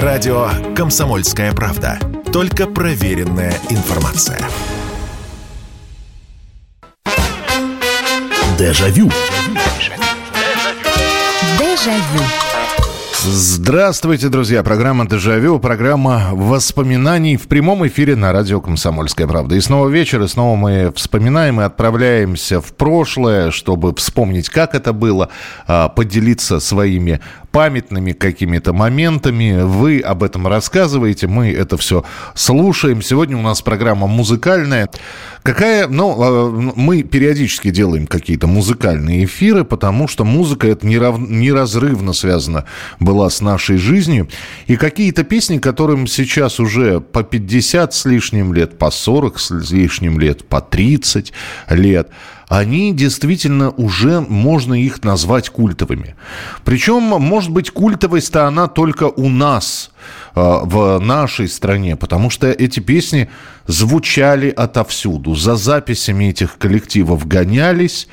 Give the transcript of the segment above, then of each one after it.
Радио «Комсомольская правда». Только проверенная информация. Дежавю. Дежавю. Здравствуйте, друзья. Программа «Дежавю», программа воспоминаний в прямом эфире на радио «Комсомольская правда». И снова вечер, и снова мы вспоминаем и отправляемся в прошлое, чтобы вспомнить, как это было, а, поделиться своими памятными какими-то моментами. Вы об этом рассказываете, мы это все слушаем. Сегодня у нас программа музыкальная. Какая, ну, а, мы периодически делаем какие-то музыкальные эфиры, потому что музыка это нерав, неразрывно связана была с нашей жизнью. И какие-то песни, которым сейчас уже по 50 с лишним лет, по 40 с лишним лет, по 30 лет – они действительно уже, можно их назвать культовыми. Причем, может быть, культовость-то она только у нас, в нашей стране, потому что эти песни звучали отовсюду, за записями этих коллективов гонялись.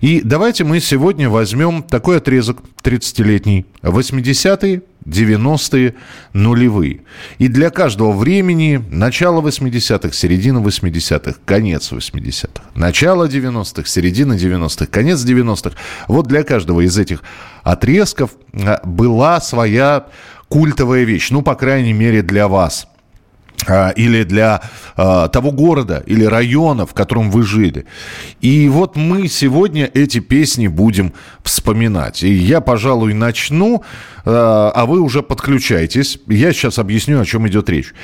И давайте мы сегодня возьмем такой отрезок 30-летний, 80-е, 90-е, нулевые. И для каждого времени начало 80-х, середина 80-х, конец 80-х, начало 90-х, середина 90-х, конец 90-х. Вот для каждого из этих отрезков а, была своя культовая вещь, ну, по крайней мере, для вас – а, или для э, того города или района, в котором вы жили. И вот мы сегодня эти песни будем вспоминать. И я, пожалуй, начну, э, а вы уже подключайтесь. Я сейчас объясню, о чем идет речь.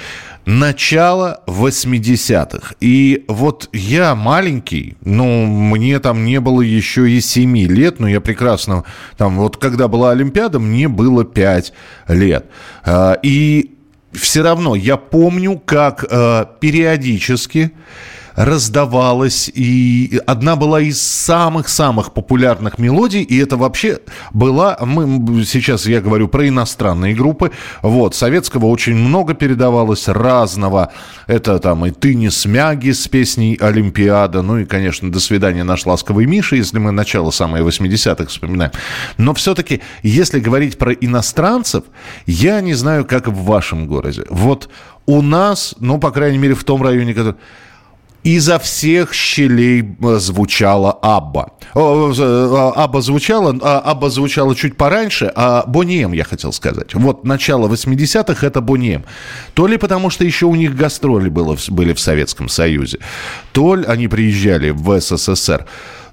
Начало 80-х. И вот я маленький, ну, мне там не было еще и 7 лет, но я прекрасно, там, вот когда была Олимпиада, мне было 5 лет. Э, и все равно я помню, как э, периодически раздавалась, и одна была из самых-самых популярных мелодий, и это вообще была, мы, сейчас я говорю про иностранные группы, вот, советского очень много передавалось разного, это там и «Ты не смяги» с песней «Олимпиада», ну и, конечно, «До свидания, наш ласковый Миша», если мы начало самое 80-х вспоминаем. Но все-таки, если говорить про иностранцев, я не знаю, как в вашем городе. Вот у нас, ну, по крайней мере, в том районе, который изо всех щелей э, звучала Абба. Абба звучала, а Абба звучала чуть пораньше, а Бонием, я хотел сказать. Вот начало 80-х это Бонием. То ли потому, что еще у них гастроли было, были в Советском Союзе, то ли они приезжали в СССР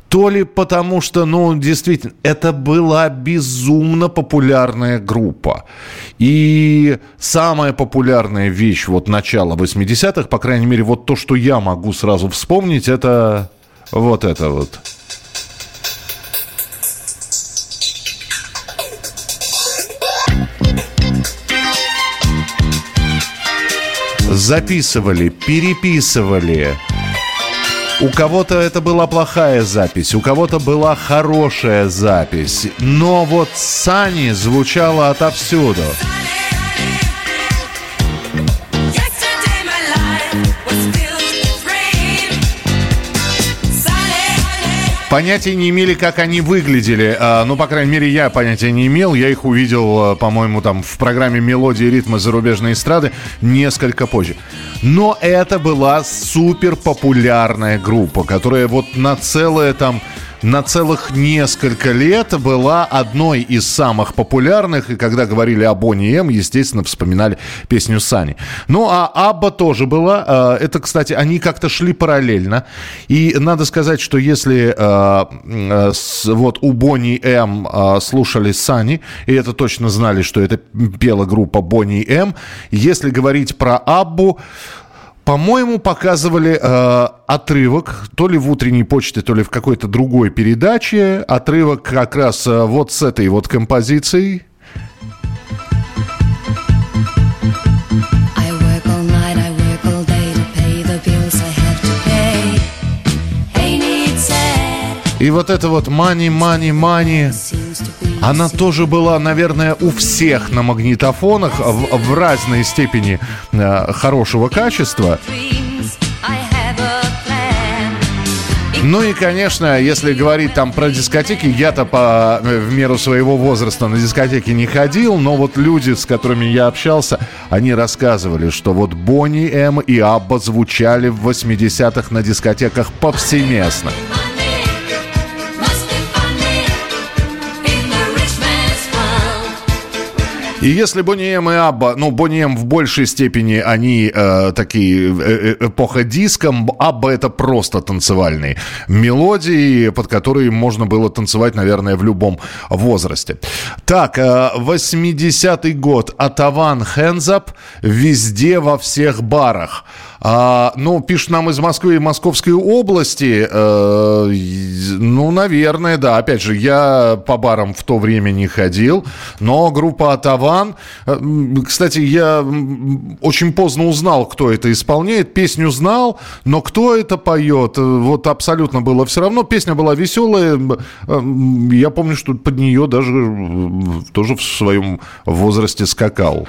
то ли потому, что, ну, действительно, это была безумно популярная группа. И самая популярная вещь вот начала 80-х, по крайней мере, вот то, что я могу сразу вспомнить, это вот это вот. Записывали, переписывали, у кого-то это была плохая запись, у кого-то была хорошая запись. Но вот Сани звучало отовсюду. Понятия не имели, как они выглядели. А, ну, по крайней мере, я понятия не имел. Я их увидел, а, по-моему, там в программе «Мелодии и ритмы зарубежной эстрады» несколько позже. Но это была супер популярная группа, которая вот на целое там на целых несколько лет была одной из самых популярных. И когда говорили о Бонни М, естественно, вспоминали песню Сани. Ну, а Абба тоже была. А, это, кстати, они как-то шли параллельно. И надо сказать, что если а, вот у Бонни М слушали Сани, и это точно знали, что это пела группа Бонни М, если говорить про Аббу, по-моему, показывали э, отрывок, то ли в утренней почте, то ли в какой-то другой передаче. Отрывок как раз э, вот с этой вот композицией. И вот это вот money, money, money, она тоже была, наверное, у всех на магнитофонах в, в разной степени э, хорошего качества. Ну и, конечно, если говорить там про дискотеки, я-то по, в меру своего возраста на дискотеки не ходил, но вот люди, с которыми я общался, они рассказывали, что вот Бонни М и Абба звучали в 80-х на дискотеках повсеместно. И если Бонни М и Абба, ну, Бонни М в большей степени, они э, такие э, э эпоха диска, Абба это просто танцевальные мелодии, под которые можно было танцевать, наверное, в любом возрасте. Так, э, 80-й год. Атаван Хензап везде, во всех барах. А, ну, пишут нам из Москвы и Московской области. Э, ну, наверное, да. Опять же, я по барам в то время не ходил, но группа Атаван... Э, кстати, я очень поздно узнал, кто это исполняет. Песню знал, но кто это поет, э, вот абсолютно было все равно. Песня была веселая. Э, я помню, что под нее даже тоже в своем возрасте скакал.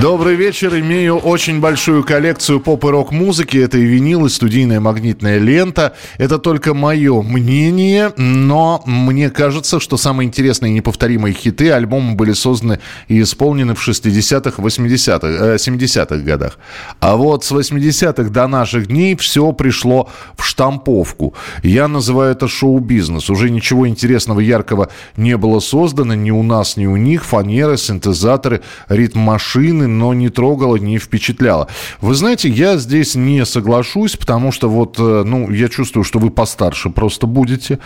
Добрый вечер. Имею очень большую коллекцию поп и рок-музыки. Это и винил, и студийная магнитная лента. Это только мое мнение, но мне кажется, что самые интересные и неповторимые хиты альбома были созданы и исполнены в 60-х, 80-х, э, 70-х годах. А вот с 80-х до наших дней все пришло в штамповку. Я называю это шоу-бизнес. Уже ничего интересного, яркого не было создано ни у нас, ни у них. Фанеры, синтезаторы, ритм машины, но не трогало, не впечатляло. Вы знаете, я здесь не соглашусь, потому что вот, э, ну, я чувствую, что вы постарше просто будете.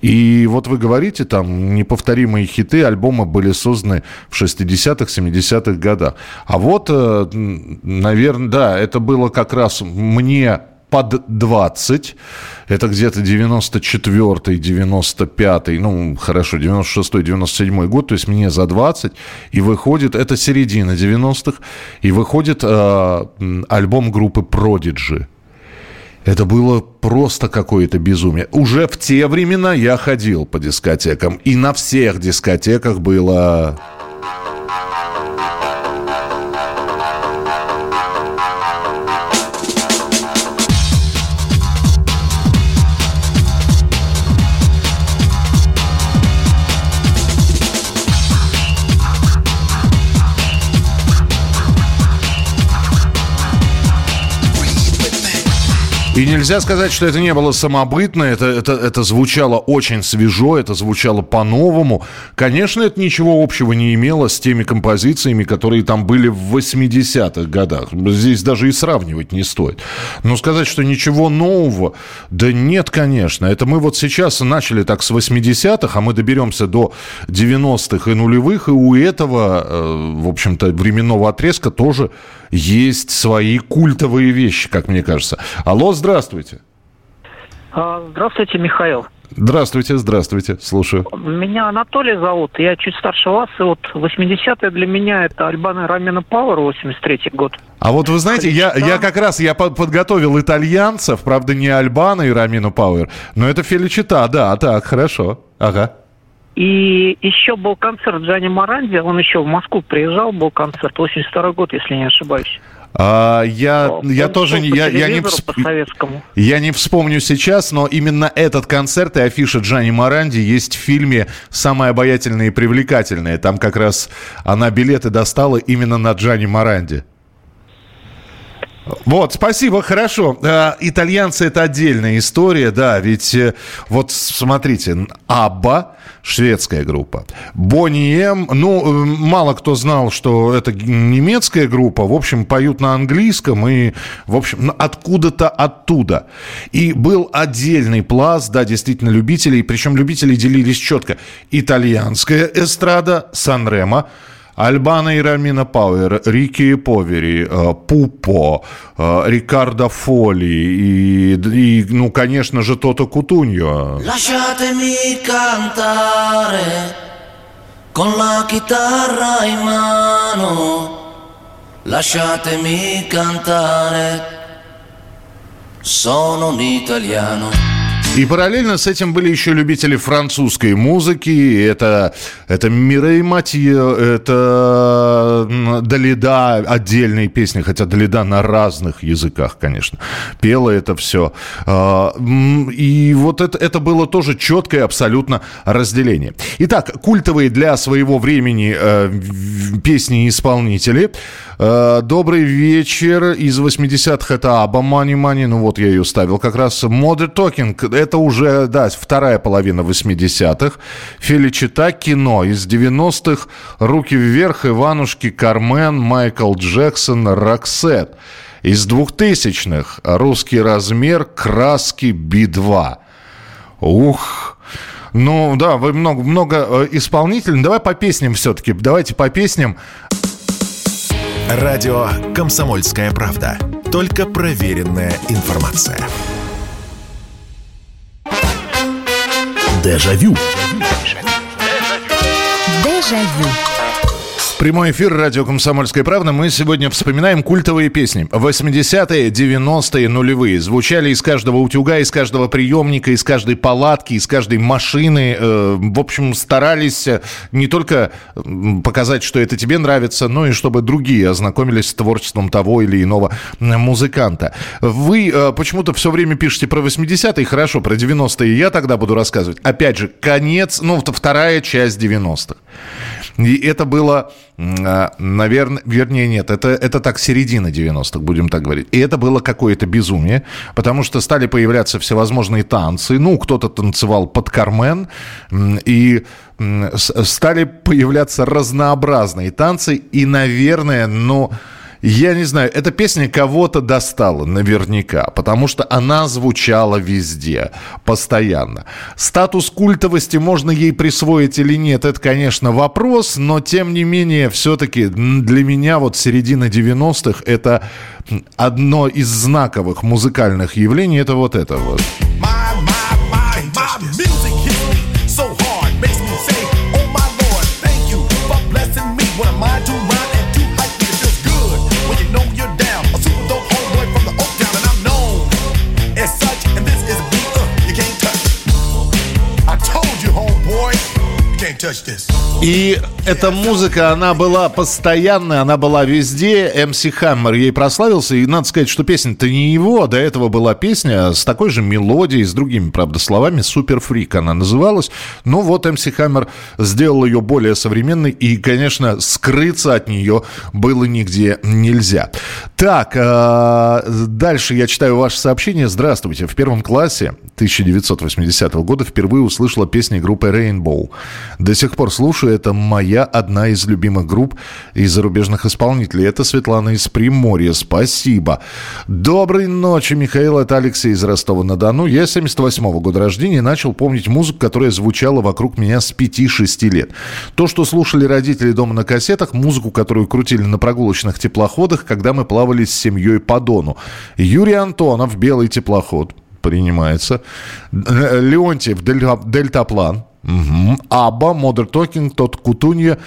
И вот вы говорите, там, неповторимые хиты, альбомы были созданы в 60-х, 70-х годах. А вот, э, наверное, да, это было как раз мне под 20. Это где-то 94-й, 95-й, ну, хорошо, 96-й, 97-й год, то есть мне за 20. И выходит, это середина 90-х, и выходит э, альбом группы Prodigy. Это было просто какое-то безумие. Уже в те времена я ходил по дискотекам, и на всех дискотеках было И нельзя сказать, что это не было самобытно, это, это, это звучало очень свежо, это звучало по-новому. Конечно, это ничего общего не имело с теми композициями, которые там были в 80-х годах. Здесь даже и сравнивать не стоит. Но сказать, что ничего нового, да нет, конечно. Это мы вот сейчас начали так с 80-х, а мы доберемся до 90-х и нулевых, и у этого, э, в общем-то, временного отрезка тоже есть свои культовые вещи, как мне кажется. Алло, здравствуйте. А, здравствуйте, Михаил. Здравствуйте, здравствуйте, слушаю. Меня Анатолий зовут, я чуть старше вас, и вот 80-е для меня это Альбана Рамина Пауэр, 83-й год. А вот вы знаете, я, я как раз я подготовил итальянцев, правда, не Альбана и Рамину Пауэр, но это Феличита, да, так, хорошо, ага. И еще был концерт Джани Маранди, он еще в Москву приезжал, был концерт, 82 год, если не ошибаюсь. А, я, он я тоже не, я, я, не всп... я не вспомню сейчас, но именно этот концерт и афиша Джани Маранди есть в фильме «Самая обаятельная и привлекательная». Там как раз она билеты достала именно на Джани Маранди. Вот, спасибо, хорошо. Э, итальянцы это отдельная история, да, ведь э, вот смотрите, Абба, шведская группа, Бонни М, ну, э, мало кто знал, что это немецкая группа, в общем, поют на английском и, в общем, откуда-то оттуда. И был отдельный пласт, да, действительно, любителей, причем любители делились четко. Итальянская эстрада, Сан-Ремо, Альбана и Рамина Пауэр, Рики Повери, э, Пупо, э, Рикардо Фоли и, и, ну, конечно же, Тото Кутуньо. Lasciatemi cantare con la chitarra in mano, lasciatemi cantare sono un italiano. И параллельно с этим были еще любители французской музыки. Это, это Мирей Матье, это Далида, отдельные песни, хотя Далида на разных языках, конечно, пела это все. А, и вот это, это было тоже четкое абсолютно разделение. Итак, культовые для своего времени э, песни и исполнители. Э, добрый вечер. Из 80-х это Аба Мани. Ну вот я ее ставил как раз. Modern Talking. Это уже, да, вторая половина 80-х. Феличита кино. Из 90-х Руки вверх, Иванушки, Кармен, Майкл Джексон, Роксет. Из 2000-х русский размер, краски Би-2. Ух, ну да, вы много, много э, исполнителей. Давай по песням все-таки. Давайте по песням. Радио «Комсомольская правда». Только проверенная информация. Дежавю. Дежавю. Дежавю. Прямой эфир радио «Комсомольская правда». Мы сегодня вспоминаем культовые песни. 80-е, 90-е, нулевые. Звучали из каждого утюга, из каждого приемника, из каждой палатки, из каждой машины. Э, в общем, старались э, не только показать, что это тебе нравится, но и чтобы другие ознакомились с творчеством того или иного музыканта. Вы э, почему-то все время пишете про 80-е. Хорошо, про 90-е я тогда буду рассказывать. Опять же, конец, ну, вторая часть 90-х. И это было, а, наверное, вернее, нет, это, это так середина 90-х, будем так говорить. И это было какое-то безумие, потому что стали появляться всевозможные танцы. Ну, кто-то танцевал под Кармен, и стали появляться разнообразные танцы. И, наверное, ну... Но я не знаю, эта песня кого-то достала наверняка, потому что она звучала везде, постоянно. Статус культовости можно ей присвоить или нет, это, конечно, вопрос, но тем не менее, все-таки для меня вот середина 90-х это одно из знаковых музыкальных явлений, это вот это вот. И эта музыка, она была постоянная, она была везде. МС Хаммер ей прославился. И надо сказать, что песня-то не его. До этого была песня с такой же мелодией, с другими, правда, словами. Супер Фрик она называлась. Но вот МС Хаммер сделал ее более современной. И, конечно, скрыться от нее было нигде нельзя. Так, э, дальше я читаю ваше сообщение. Здравствуйте. В первом классе 1980 года впервые услышала песни группы Rainbow. До сих пор слушаю. Это моя одна из любимых групп из зарубежных исполнителей. Это Светлана из Приморья. Спасибо. Доброй ночи, Михаил. Это Алексей из Ростова-на-Дону. Я 78 -го года рождения и начал помнить музыку, которая звучала вокруг меня с 5-6 лет. То, что слушали родители дома на кассетах, музыку, которую крутили на прогулочных теплоходах, когда мы плавали с семьей по Дону. Юрий Антонов, «Белый теплоход», принимается. Леонтьев, «Дельтаплан». Аба, Модер Токинг, Тот Кутунья.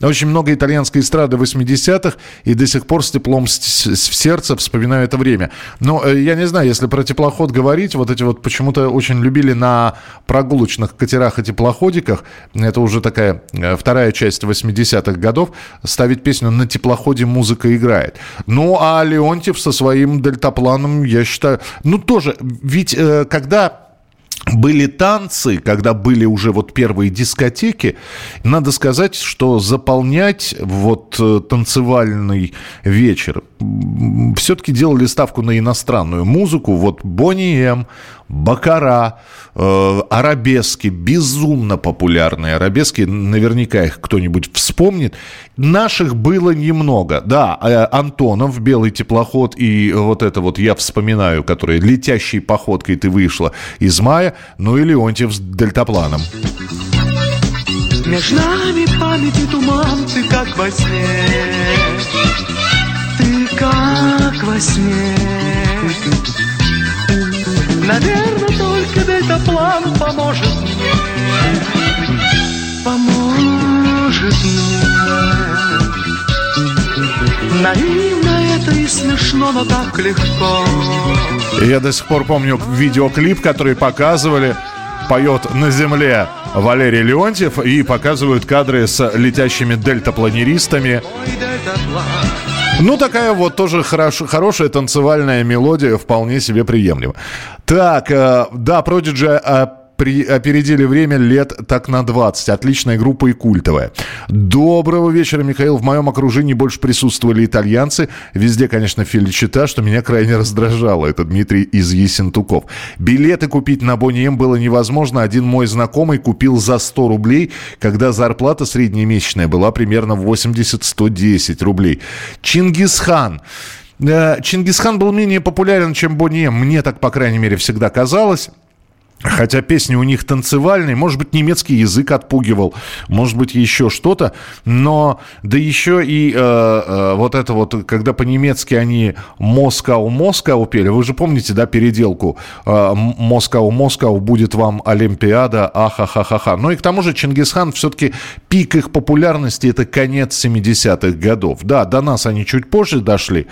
Очень много итальянской эстрады 80-х. И до сих пор с теплом в сердце вспоминаю это время. Но э, я не знаю, если про теплоход говорить, вот эти вот почему-то очень любили на прогулочных катерах и теплоходиках. Это уже такая э, вторая часть 80-х годов. Ставить песню «На теплоходе музыка играет». Ну, а Леонтьев со своим дельтапланом, я считаю... Ну, тоже, ведь э, когда были танцы, когда были уже вот первые дискотеки, надо сказать, что заполнять вот э, танцевальный вечер все-таки делали ставку на иностранную музыку. Вот Бонни М, Бакара, э, арабески, безумно популярные арабески, наверняка их кто-нибудь вспомнит. Наших было немного. Да, э, Антонов, Белый теплоход и вот это вот я вспоминаю, которая летящей походкой ты вышла из мая, ну и Леонтьев с дельтапланом. Между нами памяти туман, ты как во сне, ты как во сне. Наверное, только дельтаплан поможет мне, поможет мне. Наивно это смешно, но так легко. Я до сих пор помню видеоклип, который показывали поет на земле Валерий Леонтьев и показывают кадры с летящими дельтапланеристами. Ну, такая вот тоже хорош, хорошая танцевальная мелодия, вполне себе приемлема. Так, э, да, Prodigy э, при, опередили время лет так на 20. Отличная группа и культовая. Доброго вечера, Михаил. В моем окружении больше присутствовали итальянцы. Везде, конечно, феличита, что меня крайне раздражало. Это Дмитрий из Есентуков. Билеты купить на Бонни было невозможно. Один мой знакомый купил за 100 рублей, когда зарплата среднемесячная была примерно 80-110 рублей. Чингисхан. Э, Чингисхан был менее популярен, чем Бонни Мне так, по крайней мере, всегда казалось. Хотя песни у них танцевальные, может быть, немецкий язык отпугивал, может быть, еще что-то, но да еще и э, э, вот это вот, когда по-немецки они «Москау, Москау» пели, вы же помните, да, переделку э, «Москау, Москау, будет вам Олимпиада, ахахахаха». Ну и к тому же Чингисхан все-таки пик их популярности – это конец 70-х годов. Да, до нас они чуть позже дошли.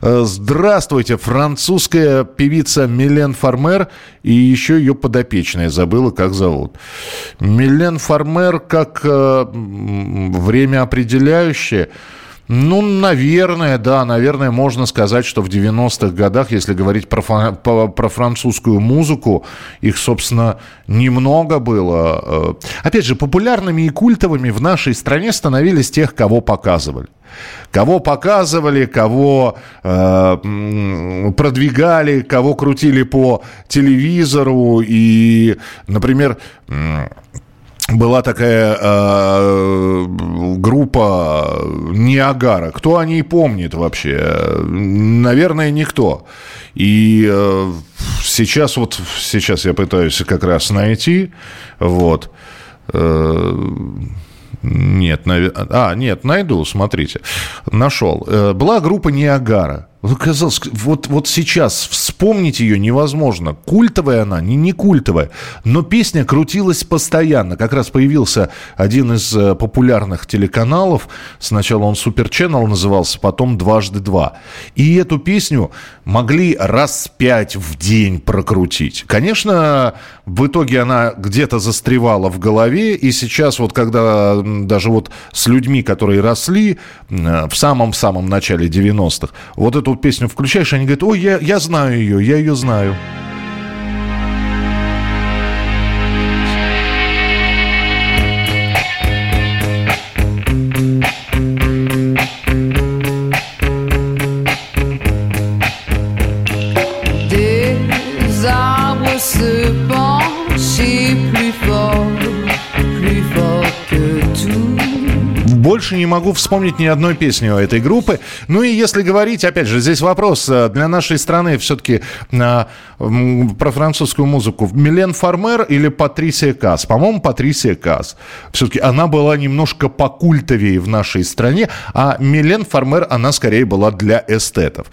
Э, здравствуйте, французская певица Милен Фармер и еще ее подопечная, забыла, как зовут. Милен Фармер как э, время определяющее. Ну, наверное, да, наверное, можно сказать, что в 90-х годах, если говорить про, про, про французскую музыку, их, собственно, немного было. Э, опять же, популярными и культовыми в нашей стране становились тех, кого показывали. Кого показывали, кого э, продвигали, кого крутили по телевизору. И, например, была такая э, группа Ниагара. Кто о ней помнит вообще? Наверное, никто. И э, сейчас вот сейчас я пытаюсь как раз найти. Вот. Э, нет, нав... а, нет, найду, смотрите. Нашел. Э, была группа Ниагара. Казалось, вот, вот сейчас вспомнить ее невозможно. Культовая она, не, не культовая. Но песня крутилась постоянно. Как раз появился один из э, популярных телеканалов. Сначала он Super Channel назывался, потом «Дважды два». И эту песню могли раз пять в день прокрутить. Конечно, в итоге она где-то застревала в голове. И сейчас вот когда даже вот с людьми, которые росли э, в самом-самом начале 90-х, вот эту эту песню включаешь, они говорят, ой, я, я знаю ее, я ее знаю. Больше не могу вспомнить ни одной песни у этой группы. Ну и если говорить, опять же, здесь вопрос э, для нашей страны все-таки а, про французскую музыку. Милен Фармер или Патрисия Касс? По-моему, Патрисия Касс. Все-таки она была немножко покультовее в нашей стране, а Милен Фармер, она скорее была для эстетов.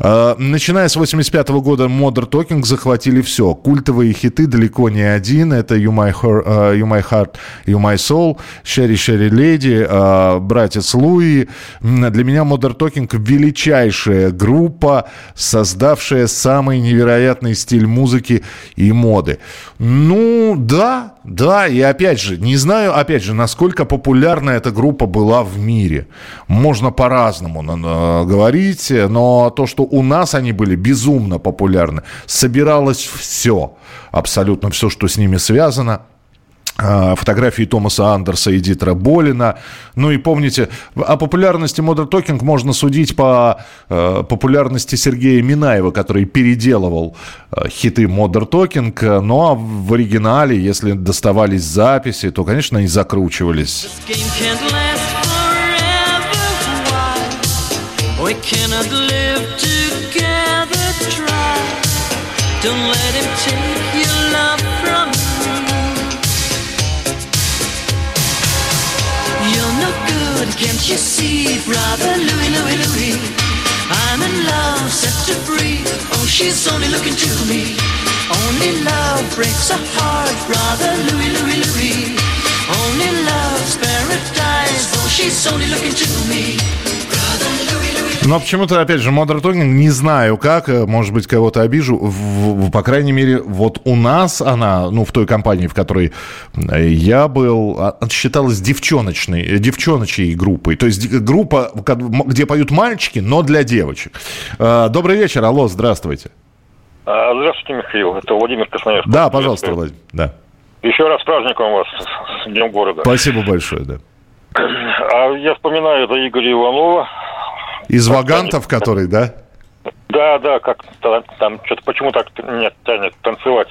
А, начиная с 85 года Modern Talking захватили все. Культовые хиты далеко не один. Это You My, Heart, you My Heart, You My Soul, Sherry Sherry Lady, братец Луи. Для меня Modern Talking величайшая группа, создавшая самый невероятный стиль музыки и моды. Ну, да, да, и опять же, не знаю, опять же, насколько популярна эта группа была в мире. Можно по-разному говорить, но то, что у нас они были безумно популярны, собиралось все, абсолютно все, что с ними связано – фотографии Томаса Андерса и Дитера Болина. Ну и помните, о популярности Modern Talking можно судить по э, популярности Сергея Минаева, который переделывал э, хиты Modern Talking. Ну а в оригинале, если доставались записи, то, конечно, они закручивались. Don't you see, brother Louie, Louie, Louie? I'm in love, set to free. Oh, she's only looking to me. Only love breaks a heart, brother Louie, Louie, Louie. Only love's paradise. Oh, she's only looking to me. Но почему-то, опять же, Modern Talking, не знаю как, э, может быть, кого-то обижу. В, в, по крайней мере, вот у нас она, ну, в той компании, в которой э, я был, а, считалась девчоночной, э, девчоночей группой. То есть группа, где поют мальчики, но для девочек. Добрый вечер, алло, здравствуйте. А, здравствуйте, Михаил. Это Владимир Красноярский. Да, пожалуйста, Владимир. Да. Еще раз праздником вас с Днем города. Спасибо большое, да. А я вспоминаю это Игоря Иванова. Из Вагантов, который, да? Да, да, как там что-то почему так нет, тянет танцевать.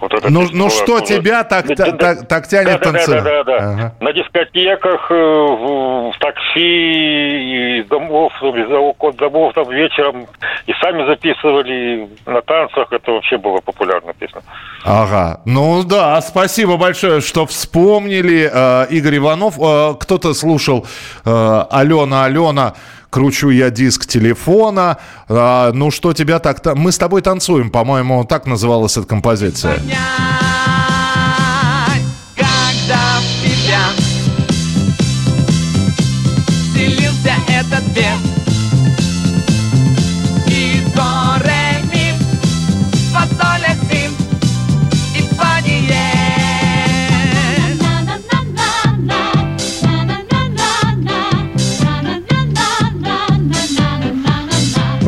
Вот это ну, ну что тоже. тебя так, да, так, да, так тянет да, танцевать? Да, да, да. да. Ага. На дискотеках, э, в, в такси, из домов, из от домов там вечером. И сами записывали на танцах. Это вообще была популярная песня. Ага. Ну да, спасибо большое, что вспомнили. Э, Игорь Иванов. Э, кто-то слушал Алена, Алена кручу я диск телефона. А, ну что тебя так... Мы с тобой танцуем, по-моему, так называлась эта композиция. этот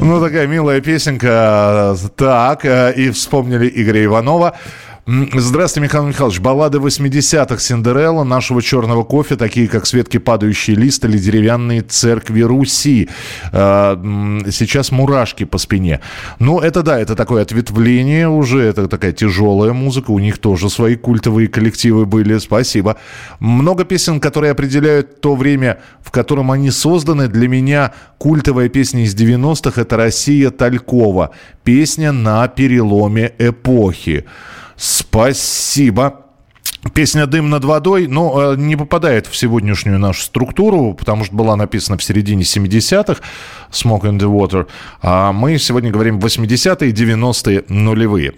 Ну, такая милая песенка. Так, э, и вспомнили Игоря Иванова. Здравствуйте, Михаил Михайлович. Баллады 80-х Синдерелла, нашего черного кофе, такие как «Светки падающий лист» или «Деревянные церкви Руси». А, сейчас мурашки по спине. Ну, это да, это такое ответвление уже, это такая тяжелая музыка. У них тоже свои культовые коллективы были. Спасибо. Много песен, которые определяют то время, в котором они созданы. Для меня культовая песня из 90-х – это «Россия Талькова». Песня на переломе эпохи. Спасибо. Песня «Дым над водой», ну, э, не попадает в сегодняшнюю нашу структуру, потому что была написана в середине 70-х, «Smoke in the Water», а мы сегодня говорим 80-е, 90-е, нулевые.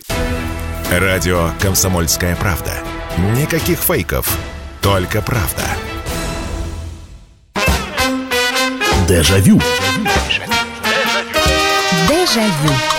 Радио «Комсомольская правда». Никаких фейков, только правда. Дежавю. Дежавю.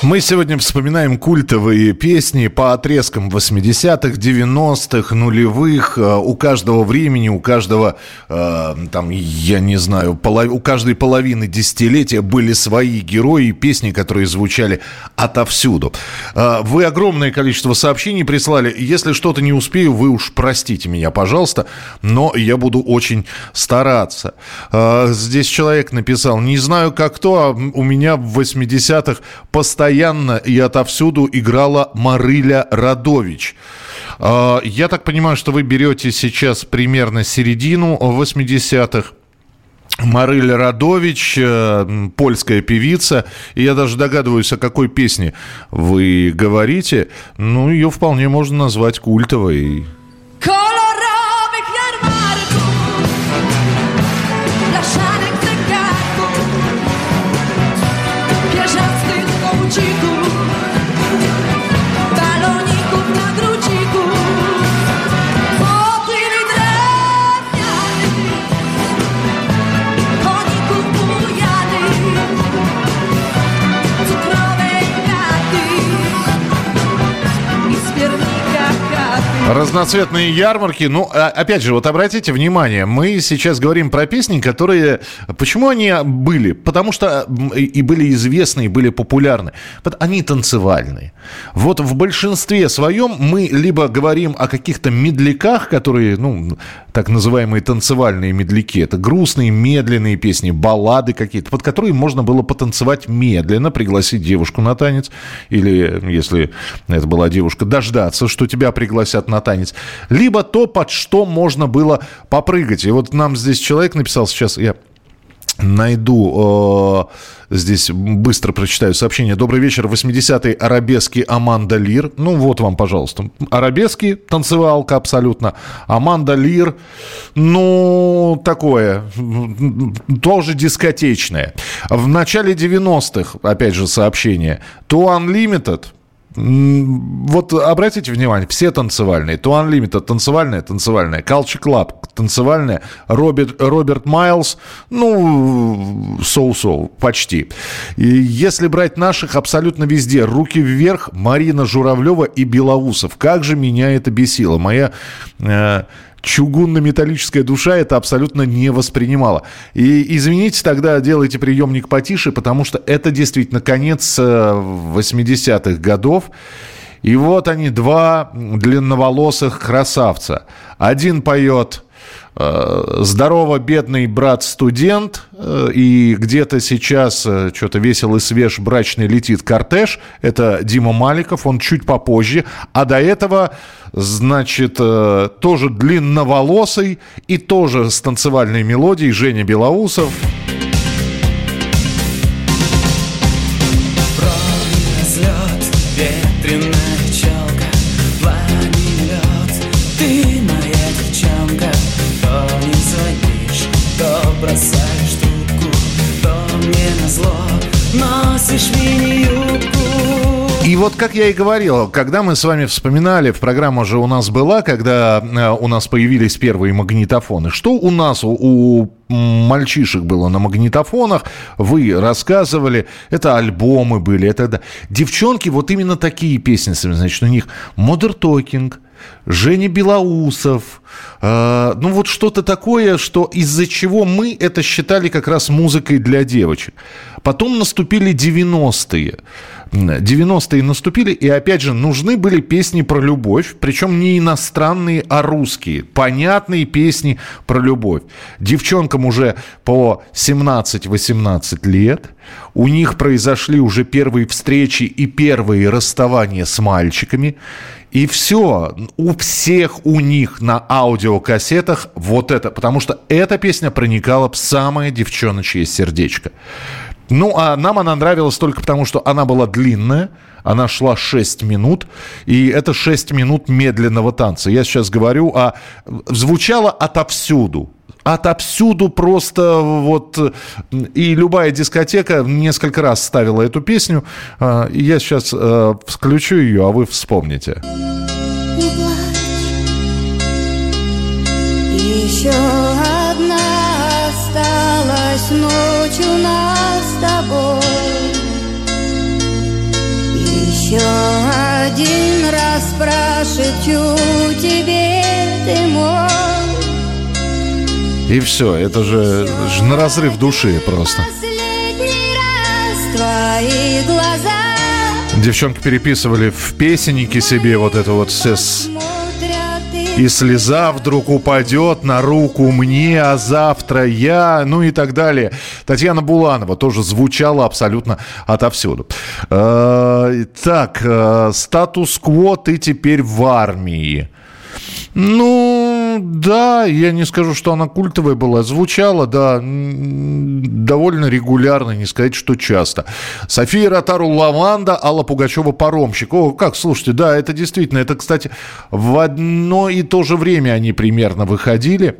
Мы сегодня вспоминаем культовые песни по отрезкам 80-х, 90-х, нулевых. Э, у каждого времени, у каждого, э, там, я не знаю, полов... у каждой половины десятилетия были свои герои и песни, которые звучали отовсюду. Э, вы огромное количество сообщений прислали. Если что-то не успею, вы уж простите меня, пожалуйста, но я буду очень стараться. Здесь человек написал, не знаю как кто, а у меня в 80-х постоянно постоянно и отовсюду играла Марыля Радович. А, я так понимаю, что вы берете сейчас примерно середину 80-х. Марыля Радович, э, польская певица. И я даже догадываюсь, о какой песне вы говорите. Ну, ее вполне можно назвать культовой. Разноцветные ярмарки. Ну, а, опять же, вот обратите внимание, мы сейчас говорим про песни, которые... Почему они были? Потому что и были известны, и были популярны. Они танцевальные. Вот в большинстве своем мы либо говорим о каких-то медляках, которые, ну, так называемые танцевальные медляки. Это грустные, медленные песни, баллады какие-то, под которые можно было потанцевать медленно, пригласить девушку на танец. Или, если это была девушка, дождаться, что тебя пригласят на танец, либо то, под что можно было попрыгать. И вот нам здесь человек написал сейчас, я найду э, здесь быстро прочитаю сообщение. Добрый вечер. 80-й арабески Аманда Лир. Ну вот вам, пожалуйста. Арабески, танцевалка абсолютно. Аманда Лир, ну, такое, тоже дискотечное. В начале 90-х, опять же, сообщение. To Unlimited – вот обратите внимание, все танцевальные. То Unlimited танцевальная, танцевальная. Culture Club танцевальная. Роберт, Роберт Майлз, ну, соу-соу, почти. И если брать наших абсолютно везде, руки вверх, Марина Журавлева и Белоусов. Как же меня это бесило. Моя... Э, чугунно-металлическая душа это абсолютно не воспринимала. И извините, тогда делайте приемник потише, потому что это действительно конец 80-х э, годов. И вот они, два длинноволосых красавца. Один поет здорово, бедный брат-студент, э, и где-то сейчас э, что-то весел и свеж брачный летит кортеж. Это Дима Маликов, он чуть попозже. А до этого, значит, тоже длинноволосый и тоже с танцевальной мелодией Женя Белоусов. Как я и говорил, когда мы с вами вспоминали, программа же у нас была, когда э, у нас появились первые магнитофоны. Что у нас, у, у мальчишек было на магнитофонах, вы рассказывали, это альбомы были, это да. Девчонки вот именно такие песни, значит, у них Modern Talking, Женя Белоусов, э, ну вот что-то такое, что из-за чего мы это считали как раз музыкой для девочек. Потом наступили 90-е. 90-е наступили, и опять же, нужны были песни про любовь, причем не иностранные, а русские. Понятные песни про любовь. Девчонкам уже по 17-18 лет, у них произошли уже первые встречи и первые расставания с мальчиками. И все, у всех у них на аудиокассетах вот это, потому что эта песня проникала в самое девчоночье сердечко. Ну, а нам она нравилась только потому, что она была длинная, она шла 6 минут, и это 6 минут медленного танца. Я сейчас говорю, а звучало отовсюду отовсюду просто вот и любая дискотека несколько раз ставила эту песню. А, я сейчас э, включу ее, а вы вспомните. Еще одна осталась ночь у нас с тобой. Еще один раз прошепчу тебе, ты мой. И все, это же, же на разрыв души просто. Девчонки переписывали в песеннике себе вот это вот с и слеза вдруг упадет на руку мне, а завтра я, ну и так далее. Татьяна Буланова тоже звучала абсолютно отовсюду. Э, так, э, статус-кво ты теперь в армии. Ну, да, я не скажу, что она культовая была. Звучала, да, довольно регулярно, не сказать, что часто. София Ротару Лаванда, Алла Пугачева Паромщик. О, как, слушайте, да, это действительно, это, кстати, в одно и то же время они примерно выходили.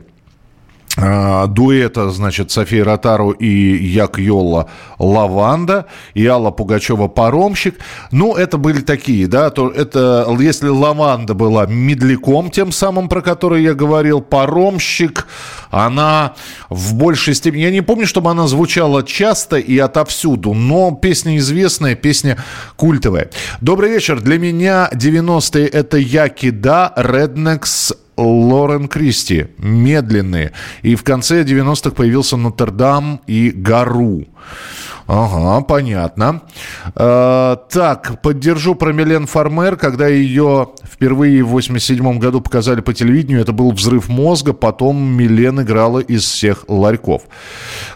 А, дуэта, значит, София Ротару и Як Йолла «Лаванда» и Алла Пугачева «Паромщик». Ну, это были такие, да, то это, если «Лаванда» была медляком, тем самым, про который я говорил, «Паромщик», она в большей степени... Я не помню, чтобы она звучала часто и отовсюду, но песня известная, песня культовая. Добрый вечер. Для меня 90-е это Яки Да, Rednex, Лорен Кристи, медленные. И в конце 90-х появился Нотр-Дам и Гару. Ага, понятно. Э, так, поддержу про Милен Фармер, когда ее впервые в 87 году показали по телевидению, это был взрыв мозга, потом Милен играла из всех ларьков.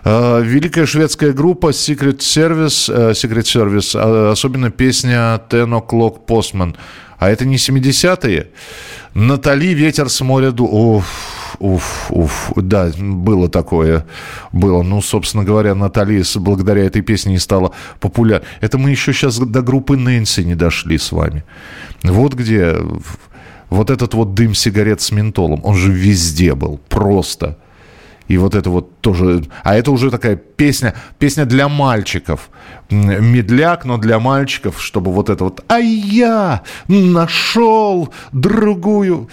Э, великая шведская группа Secret Service, э, Secret Service, э, особенно песня Ten O'Clock Postman. А это не 70-е? Натали «Ветер с моря ду...» Уф, уф, уф. Да, было такое. Было. Ну, собственно говоря, Натали благодаря этой песне и стала популярной. Это мы еще сейчас до группы Нэнси не дошли с вами. Вот где вот этот вот дым сигарет с ментолом, он же везде был. Просто. И вот это вот тоже... А это уже такая песня, песня для мальчиков. Медляк, но для мальчиков, чтобы вот это вот... А я нашел другую.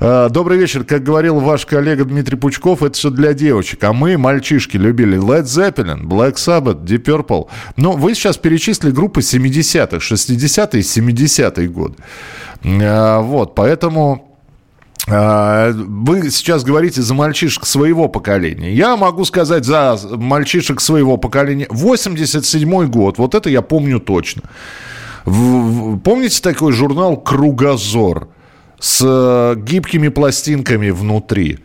А, добрый вечер. Как говорил ваш коллега Дмитрий Пучков, это все для девочек. А мы, мальчишки, любили Led Zeppelin, Black Sabbath, Deep Purple. Но вы сейчас перечислили группы 70-х, 60-е, 70-е годы. А, вот, поэтому... А, вы сейчас говорите за мальчишек своего поколения. Я могу сказать за мальчишек своего поколения. 87 год, вот это я помню точно. Помните такой журнал «Кругозор» с э, гибкими пластинками внутри?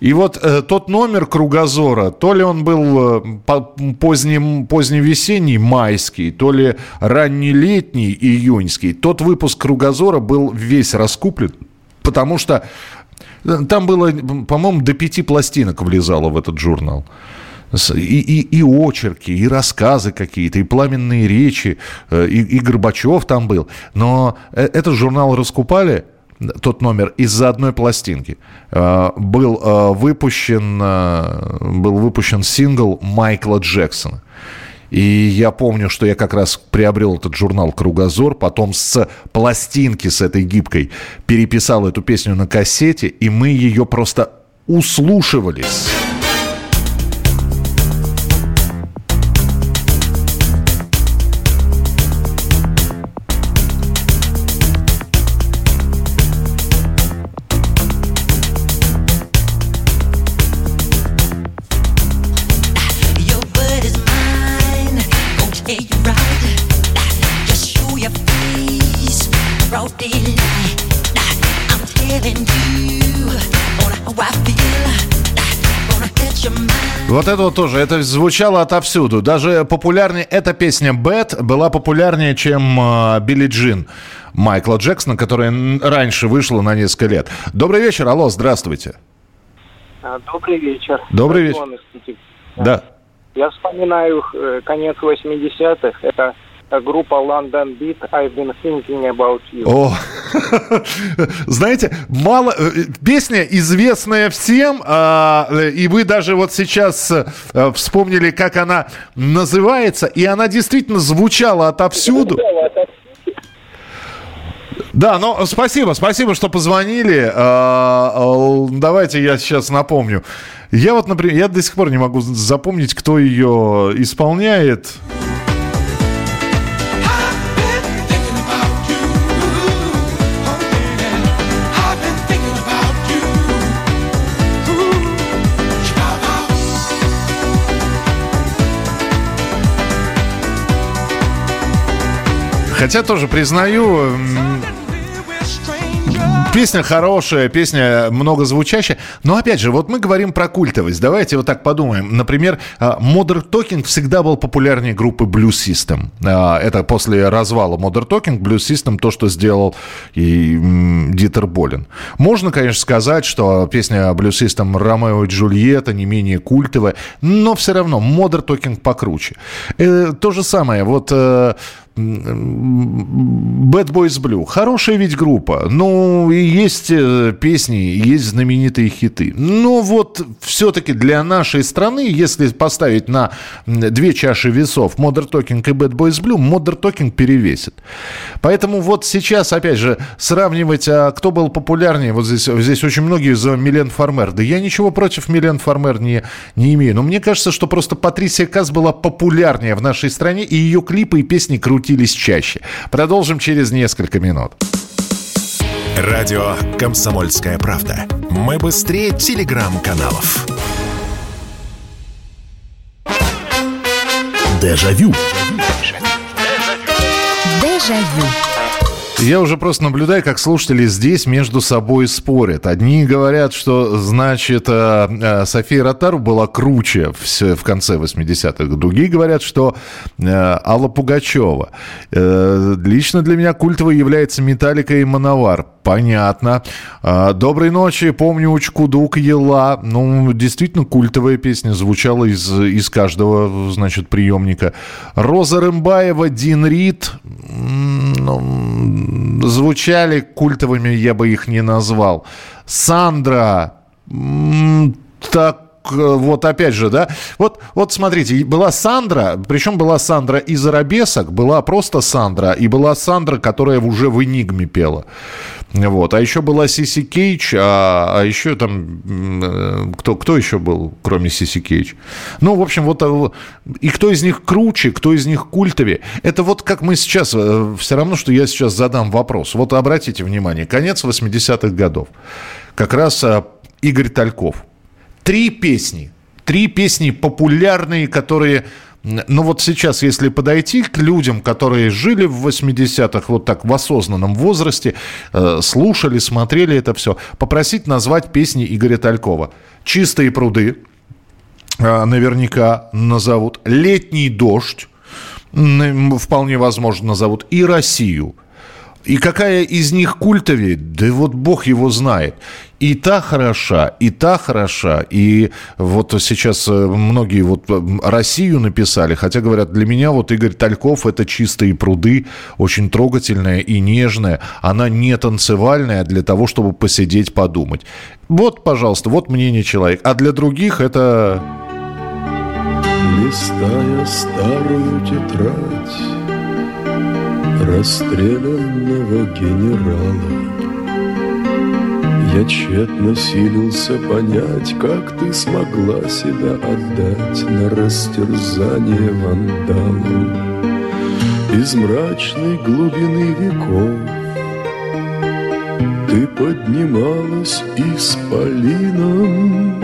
И вот э, тот номер кругозора, то ли он был э, поздний, поздневесенний, майский, то ли раннелетний, июньский, тот выпуск кругозора был весь раскуплен, потому что э, там было, по-моему, до пяти пластинок влезало в этот журнал. И, и, и очерки, и рассказы какие-то, и пламенные речи, э, и, и Горбачев там был. Но э, этот журнал раскупали – тот номер из-за одной пластинки. Был выпущен, был выпущен сингл Майкла Джексона. И я помню, что я как раз приобрел этот журнал «Кругозор», потом с пластинки с этой гибкой переписал эту песню на кассете, и мы ее просто услушивались. Вот это вот тоже, это звучало отовсюду. Даже популярнее, эта песня «Bad» была популярнее, чем э, «Билли Джин» Майкла Джексона, которая раньше вышла на несколько лет. Добрый вечер, алло, здравствуйте. А, добрый вечер. Добрый вечер. Да. Я вспоминаю э, конец 80-х. Это группа London Beat I've been thinking about you. О, знаете, мало э, песня известная всем, а, и вы даже вот сейчас а, вспомнили, как она называется, и она действительно звучала отовсюду. Да, ну спасибо, спасибо, что позвонили. А, давайте я сейчас напомню. Я вот, например, я до сих пор не могу запомнить, кто ее исполняет. Хотя тоже признаю, Песня хорошая, песня многозвучащая. Но опять же, вот мы говорим про культовость. Давайте вот так подумаем. Например, а, Modern Talking всегда был популярнее группы Blue System. А, это после развала Modern Talking, Blue System то, что сделал и Дитер Болин. Можно, конечно, сказать, что песня Blue System Ромео и Джульетта не менее культовая, но все равно Modern Talking покруче. Э, то же самое. Вот э, Bad Boys Blue. Хорошая ведь группа. Ну, и есть э, песни, есть знаменитые хиты. Но вот все-таки для нашей страны, если поставить на две чаши весов Modern Talking и Bad Boys Blue, Modern Talking перевесит. Поэтому вот сейчас, опять же, сравнивать, а кто был популярнее, вот здесь, здесь очень многие за Милен Фармер. Да я ничего против Милен Фармер не, не имею. Но мне кажется, что просто Патрисия Каз была популярнее в нашей стране, и ее клипы и песни крутили крутились чаще. Продолжим через несколько минут. Радио «Комсомольская правда». Мы быстрее телеграм-каналов. Дежавю. Дежавю. Я уже просто наблюдаю, как слушатели здесь между собой спорят. Одни говорят, что, значит, э, э, София Ротару была круче в, конце 80-х. Другие говорят, что э, Алла Пугачева. Лично для меня культовой является Металлика и Мановар. Понятно. Доброй ночи. Помню Учкудук Ела. Ну, действительно, культовая песня звучала из, из каждого, значит, приемника. Роза Рымбаева, Дин Рид. Ну, звучали культовыми, я бы их не назвал. Сандра, так вот опять же, да, вот, вот смотрите, была Сандра, причем была Сандра из Арабесок, была просто Сандра, и была Сандра, которая уже в Энигме пела. Вот. А еще была Сиси Кейдж, а, а еще там... Э, кто, кто еще был, кроме Сиси Кейдж? Ну, в общем, вот... Э, и кто из них круче, кто из них культовее? Это вот как мы сейчас... Э, все равно, что я сейчас задам вопрос. Вот обратите внимание, конец 80-х годов. Как раз Игорь Тальков. Три песни. Три песни популярные, которые ну вот сейчас, если подойти к людям, которые жили в 80-х вот так в осознанном возрасте, э, слушали, смотрели это все, попросить назвать песни Игоря Талькова. «Чистые пруды», э, наверняка назовут, «Летний дождь», вполне возможно назовут, и «Россию». И какая из них культовее, да вот бог его знает. И та хороша, и та хороша. И вот сейчас э, многие вот э, Россию написали, хотя говорят, для меня вот Игорь Тальков это чистые пруды, очень трогательная и нежная. Она не танцевальная для того, чтобы посидеть, подумать. Вот, пожалуйста, вот мнение человека. А для других это... Листая старую тетрадь расстрелянного генерала. Я тщетно силился понять, как ты смогла себя отдать на растерзание вандалам из мрачной глубины веков. Ты поднималась исполином,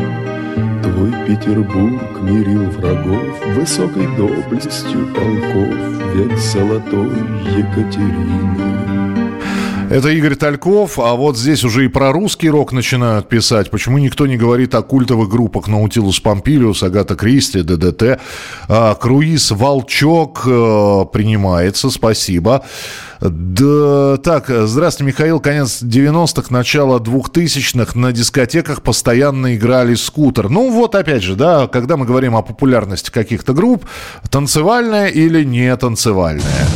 Твой Петербург мирил врагов Высокой доблестью полков Век золотой Екатерины. Это Игорь Тальков, а вот здесь уже и про русский рок начинают писать. Почему никто не говорит о культовых группах Наутилус Помпилиус, Агата Кристи, ДДТ? А, Круиз Волчок а, принимается, спасибо. Да, так, здравствуйте, Михаил. Конец 90-х, начало 2000-х. На дискотеках постоянно играли скутер. Ну, вот опять же, да, когда мы говорим о популярности каких-то групп, танцевальная или не танцевальная.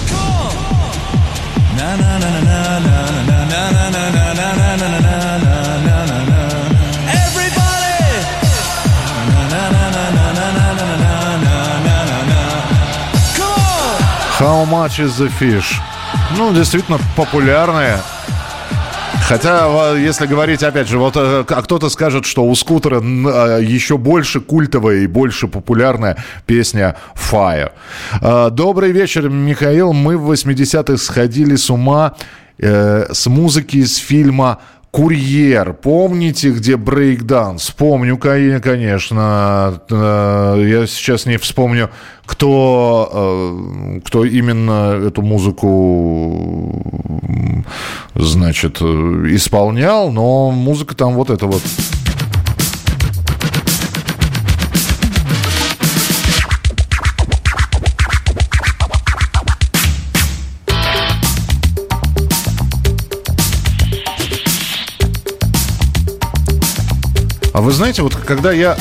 How much is the fish? Ну, действительно популярная. Хотя, если говорить, опять же, вот э, а кто-то скажет, что у скутера а, еще больше культовая и больше популярная песня Fire. А, добрый вечер, Михаил. Мы в 80-х сходили с ума э, с музыки из фильма Курьер, помните, где брейкданс? Помню, конечно. Э, я сейчас не вспомню, кто, э, кто именно эту музыку, значит, исполнял, но музыка там вот эта вот. А вы знаете, вот когда я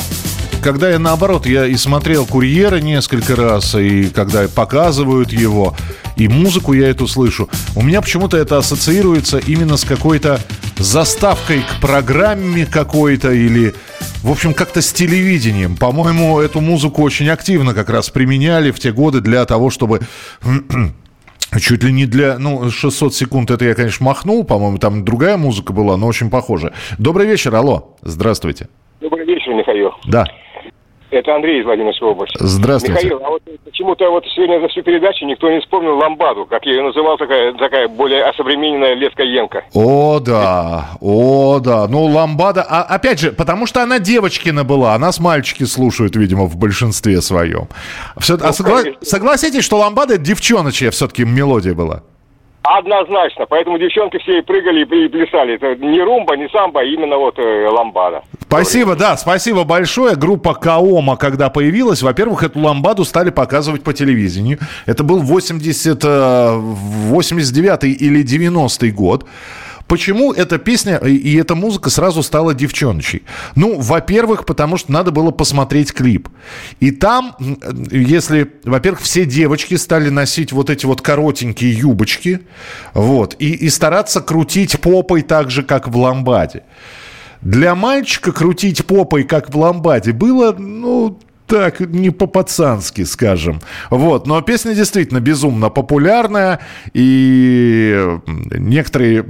когда я наоборот, я и смотрел «Курьера» несколько раз, и когда показывают его, и музыку я эту слышу, у меня почему-то это ассоциируется именно с какой-то заставкой к программе какой-то или, в общем, как-то с телевидением. По-моему, эту музыку очень активно как раз применяли в те годы для того, чтобы Чуть ли не для... Ну, 600 секунд это я, конечно, махнул. По-моему, там другая музыка была, но очень похожая. Добрый вечер, алло. Здравствуйте. Добрый вечер, Михаил. Да. Это Андрей из Владимирской области. Здравствуйте. Михаил, а вот почему-то вот сегодня за всю передачу никто не вспомнил ламбаду, как я ее называл, такая, такая более осовремененная Лескоенко. О, да, о, да. Ну, ламбада, а, опять же, потому что она девочкина была, а нас мальчики слушают, видимо, в большинстве своем. Все, ну, а согла... согласитесь, что ламбада девчоночья все-таки мелодия была? Однозначно. Поэтому девчонки все и прыгали, и плясали. Это не румба, не самбо, а именно вот э, ламбада. Спасибо, да, спасибо большое. Группа Каома, когда появилась, во-первых, эту ламбаду стали показывать по телевидению. Это был 80, 89 э, или 90 год. Почему эта песня и эта музыка сразу стала девчоночей? Ну, во-первых, потому что надо было посмотреть клип. И там, если, во-первых, все девочки стали носить вот эти вот коротенькие юбочки, вот, и, и стараться крутить попой так же, как в ламбаде. Для мальчика крутить попой, как в ламбаде, было, ну, так, не по-пацански, скажем. Вот, но песня действительно безумно популярная, и некоторые...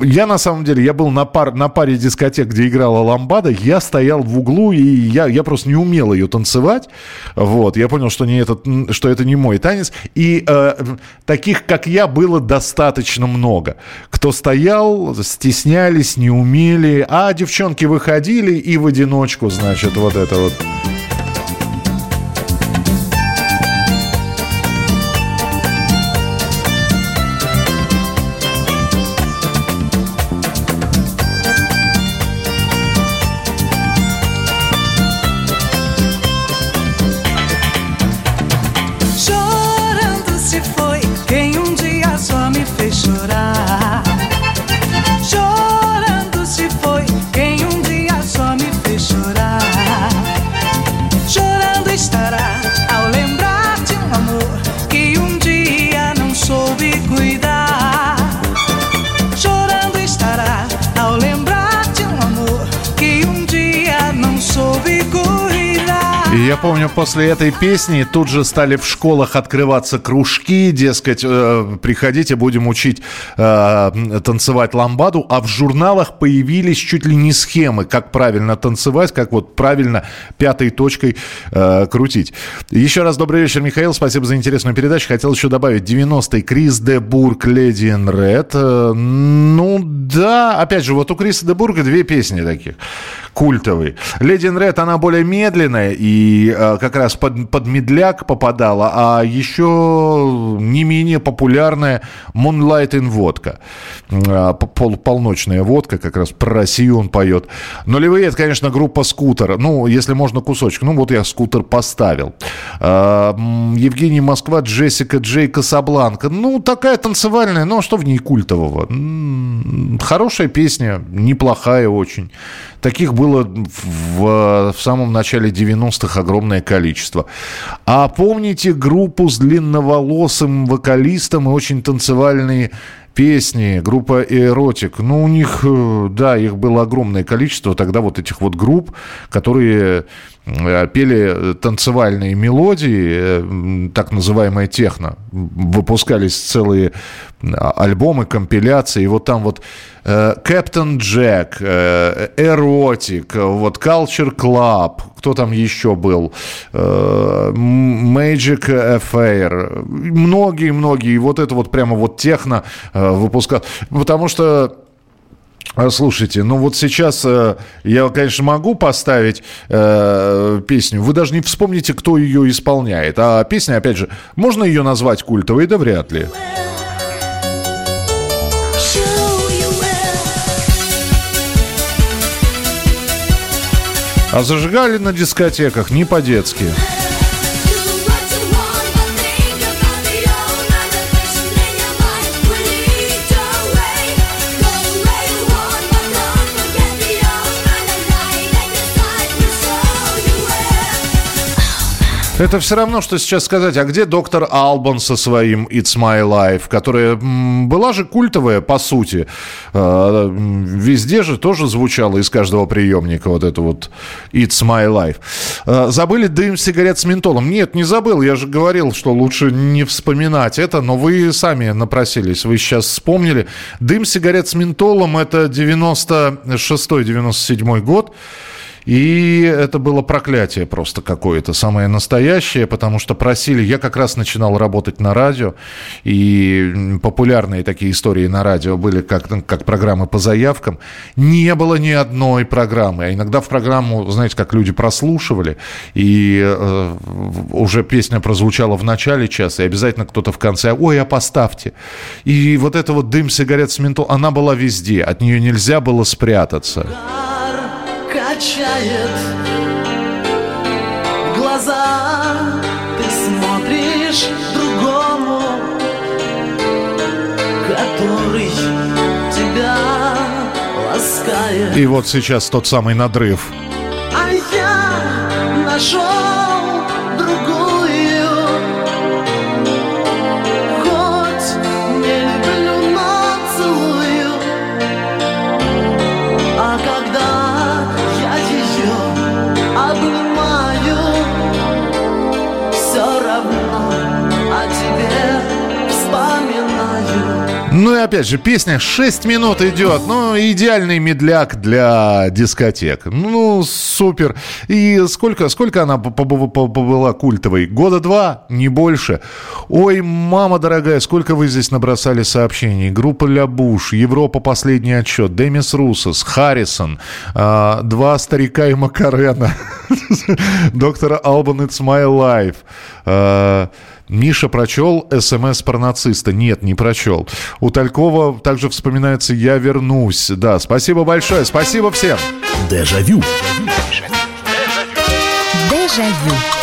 Я, на самом деле, я был на, пар, на паре дискотек, где играла ламбада, я стоял в углу, и я, я просто не умел ее танцевать, вот, я понял, что, не этот, что это не мой танец, и э, таких, как я, было достаточно много. Кто стоял, стеснялись, не умели, а девчонки выходили и в одиночку, значит, вот это вот... помню, после этой песни тут же стали в школах открываться кружки, дескать, э, приходите, будем учить э, танцевать ламбаду, а в журналах появились чуть ли не схемы, как правильно танцевать, как вот правильно пятой точкой э, крутить. Еще раз добрый вечер, Михаил, спасибо за интересную передачу. Хотел еще добавить 90-й Крис де Бург, Леди Ред. Э, ну да, опять же, вот у Криса де Бурга две песни таких культовые. Леди Ред, она более медленная и э, как раз под, под медляк попадала, а еще не менее популярная Moonlight in водка. Э, пол, полночная водка, как раз про Россию он поет. Нулевые, это, конечно, группа «Скутер». Ну, если можно кусочек. Ну, вот я «Скутер» поставил. Э, Евгений Москва, Джессика Джей Касабланка. Ну, такая танцевальная, но что в ней культового? Хорошая песня, неплохая очень. Таких было в, в самом начале 90-х огромное количество. А помните группу с длинноволосым вокалистом и очень танцевальные песни, группа «Эротик». Ну, у них, э, да, их было огромное количество тогда вот этих вот групп, которые пели танцевальные мелодии, э, так называемая техно. Выпускались целые альбомы, компиляции. И вот там вот Captain Jack, Erotic, вот Culture Club, кто там еще был? Magic Affair. Многие-многие. Вот это вот прямо вот техно выпускал. Потому что Слушайте, ну вот сейчас э, я, конечно, могу поставить э, песню. Вы даже не вспомните, кто ее исполняет. А песня, опять же, можно ее назвать культовой? Да вряд ли. А зажигали на дискотеках не по-детски. Это все равно, что сейчас сказать, а где доктор Албан со своим It's My Life, которая была же культовая, по сути. А, везде же тоже звучало из каждого приемника вот это вот It's My Life. А, забыли дым сигарет с ментолом? Нет, не забыл. Я же говорил, что лучше не вспоминать это, но вы сами напросились. Вы сейчас вспомнили. Дым сигарет с ментолом это 96-97 год. И это было проклятие просто какое-то, самое настоящее, потому что просили... Я как раз начинал работать на радио, и популярные такие истории на радио были как, как программы по заявкам. Не было ни одной программы. А иногда в программу, знаете, как люди прослушивали, и э, уже песня прозвучала в начале часа, и обязательно кто-то в конце, ой, а поставьте. И вот это вот дым сигарет с ментол, она была везде, от нее нельзя было спрятаться качает глаза Ты смотришь другому Который тебя ласкает. И вот сейчас тот самый надрыв. А я нашел Ну и опять же, песня 6 минут идет. Ну, идеальный медляк для дискотек. Ну, супер. И сколько, сколько она была культовой? Года два, не больше. Ой, мама дорогая, сколько вы здесь набросали сообщений. Группа Ля Буш, Европа последний отчет, Демис Русос, Харрисон, э, два старика и Макарена, доктора Албан It's My Life. Э, Миша прочел СМС про нациста. Нет, не прочел. У Талькова также вспоминается «Я вернусь». Да, спасибо большое. Спасибо всем. Дежавю. Дежавю.